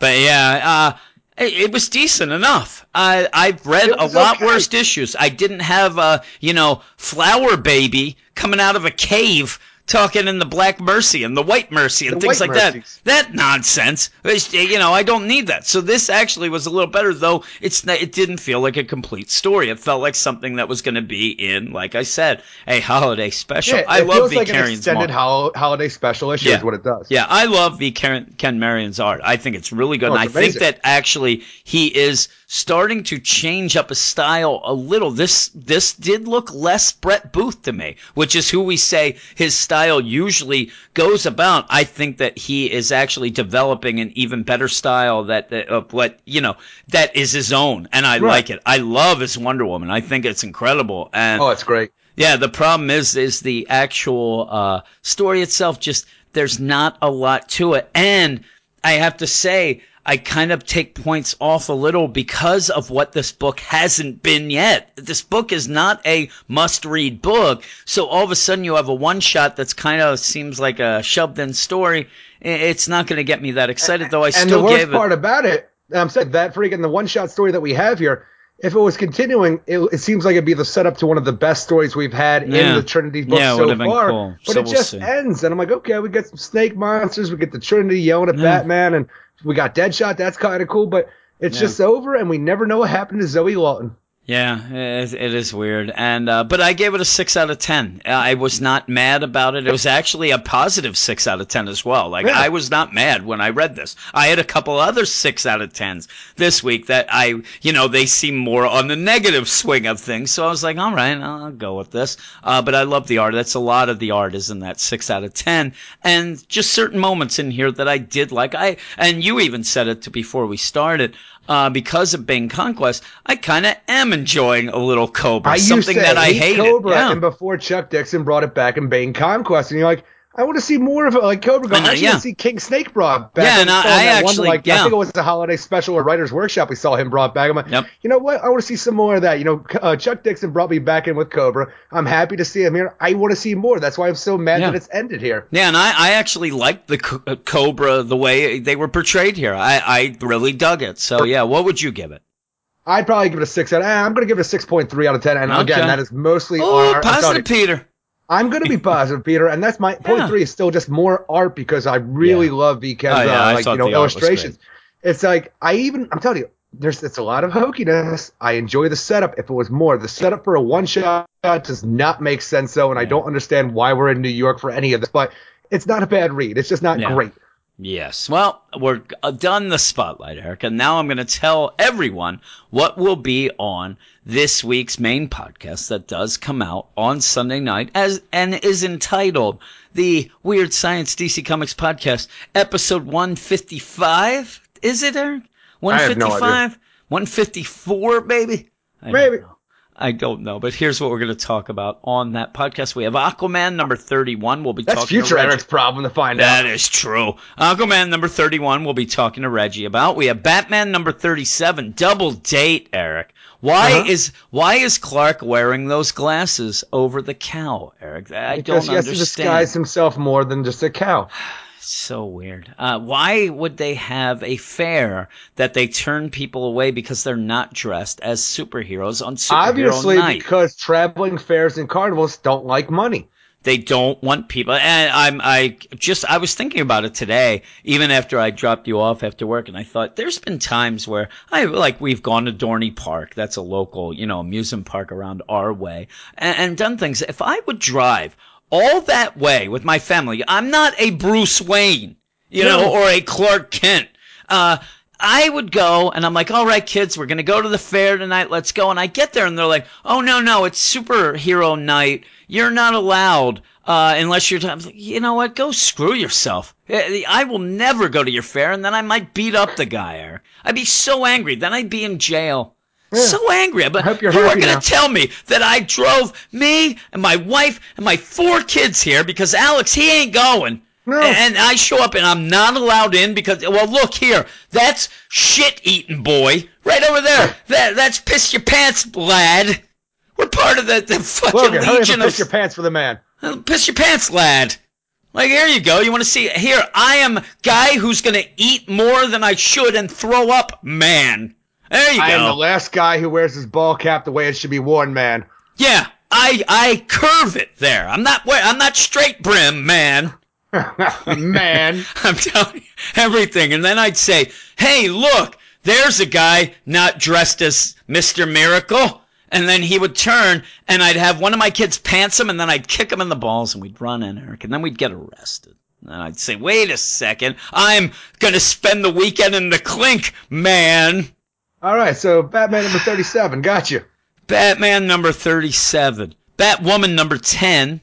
but yeah, uh, it, was decent enough. I I've read a lot okay. worse issues. I didn't have a you know, flower baby coming out of a cave. Talking in the Black Mercy and the White Mercy and The things like that. Mercies. That nonsense. You know, I don't need that. So this actually was a little better, though. It's it didn't feel like a complete story. It felt like something that was going to be in, like I said, a holiday special. Yeah, I love V. like an Marion's extended hol- holiday special issue Yeah. is what it does. Yeah, I love V. Ken, Ken Marion's art. I think it's really good. Oh, and I it's think that actually he is starting to change up his style a little. This this did look less Brett Booth to me, which is who we say his style usually goes about. I think that he is actually developing an even better style that, that of what you know that is his own, and I Right. like it. I love his Wonder Woman. I think it's incredible. And Oh, it's great. yeah, the problem is is the actual uh, story itself. Just there's not a lot to it, and I have to say I kind of take points off a little because of what this book hasn't been yet. This book is not a must-read book, so all of a sudden you have a one-shot that's kind of seems like a shoved-in story. It's not going to get me that excited, though. I and still the worst gave it. part about it, I'm saying that freaking the one shot story that we have here if it was continuing, it, it seems like it'd be the setup to one of the best stories we've had Yeah. in the Trinity books Yeah, so far. cool. But So it we'll just see. ends, and I'm like, okay, we get some snake monsters, we get the Trinity yelling at Yeah. Batman, and we got Deadshot. That's kind of cool, but it's Yeah. just over, and we never know what happened to Zoe Lawton. Yeah, it, it is weird, and uh, but I gave it a six out of ten. Uh, I was not mad about it. It was actually a positive six out of ten as well. Like Yeah. I was not mad when I read this. I had a couple other six out of tens this week that I, you know, they seem more on the negative swing of things. So I was like, all right, I'll go with this. Uh, but I love the art. That's a lot of the art is in that six out of ten, and just certain moments in here that I did like. I and you even said it to before we started. Uh, because of Bane Conquest, I kind of am enjoying a little Cobra, I something that I hate. Cobra, yeah. and before Chuck Dixon brought it back in Bane Conquest, and you're like, I want to see more of it, like Cobra. Go. I I, actually yeah. want to see King Snake brought back. Yeah, and I- I that one, actually- like, yeah. I think it was the holiday special or Writers Workshop. We saw him brought back. I'm like, Yep. you know what? I want to see some more of that. You know, uh, Chuck Dixon brought me back in with Cobra. I'm happy to see him here. I want to see more. That's why I'm so mad Yeah. that it's ended here. Yeah, and I, I actually liked the co- uh, Cobra the way they were portrayed here. I, I really dug it. So yeah, what would you give it? I'd probably give it a six out. I'm going to give it a six point three out of ten. And Okay. again, that is mostly Oh, art. Positive, Peter. I'm going to be positive, Peter, and that's my point Yeah. three is still just more art because I really Yeah. love VK's Oh, yeah, like you know the art was illustrations. It's like I even I'm telling you, there's it's a lot of hokiness. I enjoy the setup. If it was more, the setup for a one shot does not make sense though, and I don't understand why we're in New York for any of this. But it's not a bad read. It's just not great. Yes. Well, we're done the spotlight, Erica. now I'm going to tell everyone what will be on this week's main podcast that does come out on Sunday night as and is entitled the Weird Science DC Comics Podcast, episode 155. Is it, Eric? I have no idea. 155? 154, baby? I Maybe. I don't know, but here's what we're going to talk about on that podcast. We have Aquaman number 31. We'll be That's talking to future. Eric's problem to find That out. That is true. Aquaman number 31 we'll be talking to Reggie about. We have Batman number 37, double date, Eric. Why Uh-huh. is why is Clark wearing those glasses over the cow, Eric? I because don't he has to disguise himself more than just a cow. So weird. Uh, why would they have a fair that they turn people away because they're not dressed as superheroes on superhero Obviously, night? because traveling fairs and carnivals don't like money. They don't want people, and I'm I just I was thinking about it today, even after I dropped you off after work, and I thought there's been times where I like we've gone to Dorney Park, that's a local you know amusement park around our way, and, and done things. If I would drive all that way with my family, I'm not a Bruce Wayne, you know, or a Clark Kent. Uh, I would go and I'm like, all right, kids, we're gonna go to the fair tonight. Let's go. And I get there and they're like, oh no, no, it's superhero night. You're not allowed uh, unless you're. I'm like, you know what? Go screw yourself. Eh, I will never go to your fair, and then I might beat up the guy. Eric. I'd be so angry. Then I'd be in jail. So angry, but I hope you're you are going to tell me that I drove me and my wife and my four kids here because Alex he ain't going. No. And I show up and I'm not allowed in because well look here, that's shit eating boy. Right over there. That that's piss your pants lad. We're part of the, the fucking Logan, legion of piss your pants for the man. uh, Piss your pants, lad. Like, here you go. You want to see? Here, I am guy who's going to eat more than I should and throw up, man. There you I am the last guy who wears his ball cap the way it should be worn, man. yeah, I I curve it there. I'm not I'm not straight brim, man. man. I'm telling you everything. And then I'd say, hey, look, there's a guy not dressed as Mr. Miracle. And then he would turn and I'd have one of my kids pants him and then I'd kick him in the balls and we'd run in, Eric. And then we'd get arrested. And I'd say, wait a second. I'm going to spend the weekend in the clink, man. All right, so Batman number 37. Got you. Batman number 37. Batwoman number 10.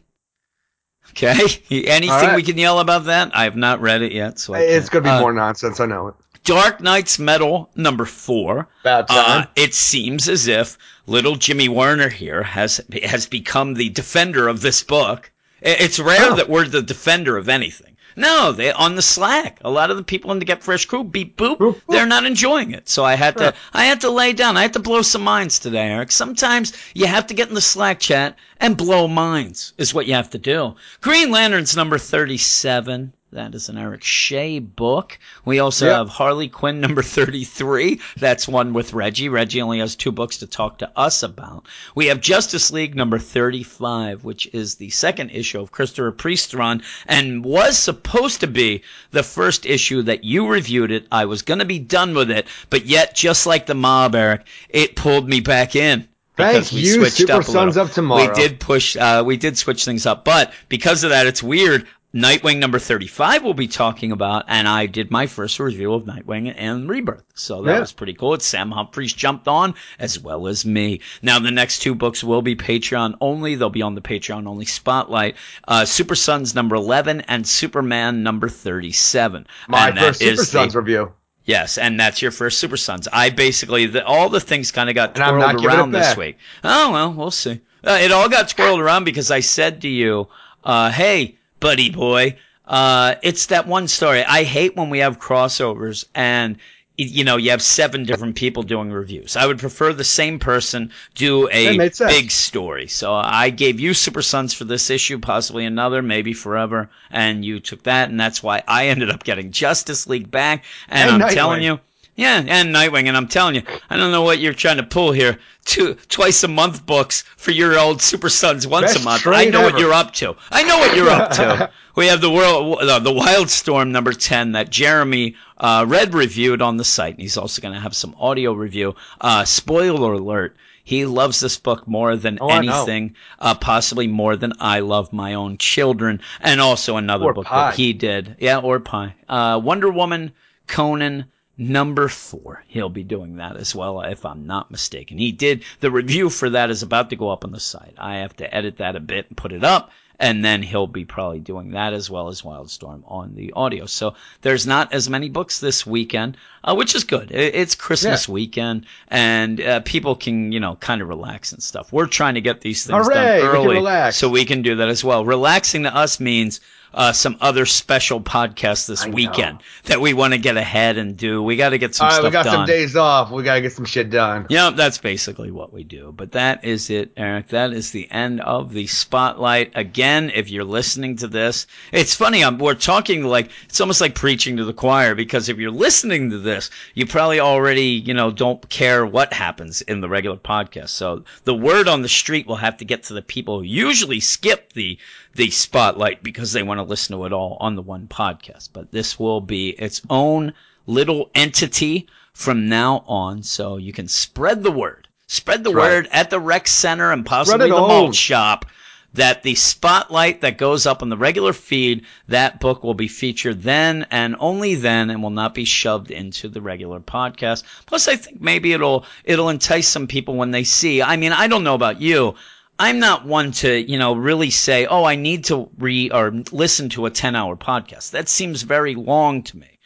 Okay. Anything right. we can yell about that? I have not read it yet. So It's going to be Uh, more nonsense. I know it. Dark Nights Metal number four. About Uh, it seems as if little Jimmy Werner here has has become the defender of this book. It's rare Oh. that we're the defender of anything. No, they on the Slack. A lot of the people in the Get Fresh crew beep boop. Boop, boop. They're not enjoying it. So I had Sure. to I had to lay down. I had to blow some minds today, Eric. Sometimes you have to get in the Slack chat and blow minds is what you have to do. Green Lanterns number 37. That is an Eric Shea book. We also Yep. have Harley Quinn number 33. That's one with Reggie. Reggie only has two books to talk to us about. We have Justice League number 35, which is the second issue of Christopher Priest run and was supposed to be the first issue that you reviewed it. I was going to be done with it, but yet, just like the mob, Eric, it pulled me back in. Thank we you, switched Super up a Sons of Tomorrow. We did push, uh, we did switch things up, but because of that, it's weird. Nightwing number 35 we'll be talking about, and I did my first review of Nightwing and Rebirth. So that Yeah. was pretty cool. It's Sam Humphries jumped on, as well as me. Now, the next two books will be Patreon only. They'll be on the Patreon only spotlight. Uh, Super Sons number 11 and Superman number 37. My and first Super is the- Sons review. Yes, and that's your first Super Sons. I basically the, all the things kind of got And I'm not twirled around this week. Oh well, we'll see. Uh, it all got twirled around because I said to you, uh, "Hey, buddy boy, uh, it's that one story. I hate when we have crossovers and." You know, you have seven different people doing reviews. I would prefer the same person do a That made sense. big story. So I gave you Super Sons for this issue, possibly another, maybe forever, and you took that, and that's why I ended up getting Justice League back. And, And I'm Nightwing. telling you, yeah, and Nightwing, and I'm telling you, I don't know what you're trying to pull here. Two twice a month books for your old Super Sons once Best a month. I know what you're up to. I know what you're up to. We have the world, uh, the Wildstorm number ten that Jeremy uh, read reviewed on the site, and he's also going to have some audio review. Uh, spoiler alert: he loves this book more than Oh, anything, uh, possibly more than I love my own children, and also another Or book Pie. that he did. Yeah, or Pie. Uh, Wonder Woman, Conan. Number four. He'll be doing that as well, if I'm not mistaken. He did, the review for that is about to go up on the site. I have to edit that a bit and put it up, and then he'll be probably doing that as well as Wildstorm on the audio. So there's not as many books this weekend, uh, which is good. It's Christmas Yeah. weekend, and uh, people can, you know, kind of relax and stuff. We're trying to get these things Hooray, done early, relax. so we can do that as well. Relaxing to us means uh, some other special podcasts this I know. weekend that we want to get ahead and do. We got to get some All right, we got done. some days off. We gotta get some shit done. Yeah, that's basically what we do. But that is it, Eric. That is the end of the spotlight. Again, if you're listening to this, it's funny. I'm, we're talking like it's almost like preaching to the choir because if you're listening to this, you probably already, you know, don't care what happens in the regular podcast. So the word on the street will have to get to the people who usually skip the the spotlight because they want to listen to it all on the one podcast. But this will be its own little entity from now on, so you can spread the word. Spread the That's right. word at the rec center and possibly the malt shop that the spotlight that goes up on the regular feed, that book will be featured then and only then and will not be shoved into the regular podcast. Plus I think maybe it'll it'll entice some people when they see. I mean, I don't know about you. I'm not one to, you know, really say, "Oh, I need to re or listen to a 10-hour podcast." That seems very long to me.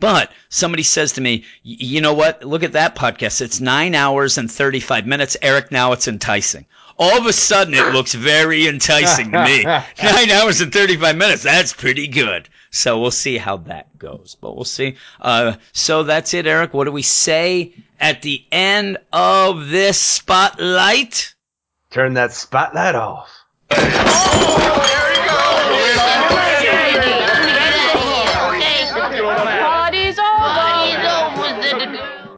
But somebody says to me, you know what? Look at that podcast. It's nine hours and 35 minutes. Eric, now it's enticing. All of a sudden, it looks very enticing to me. Nine hours and 35 minutes. That's pretty good. So we'll see how that goes. But we'll see. Uh, so that's it, Eric. What do we say at the end of this spotlight? Turn that spotlight off. Oh,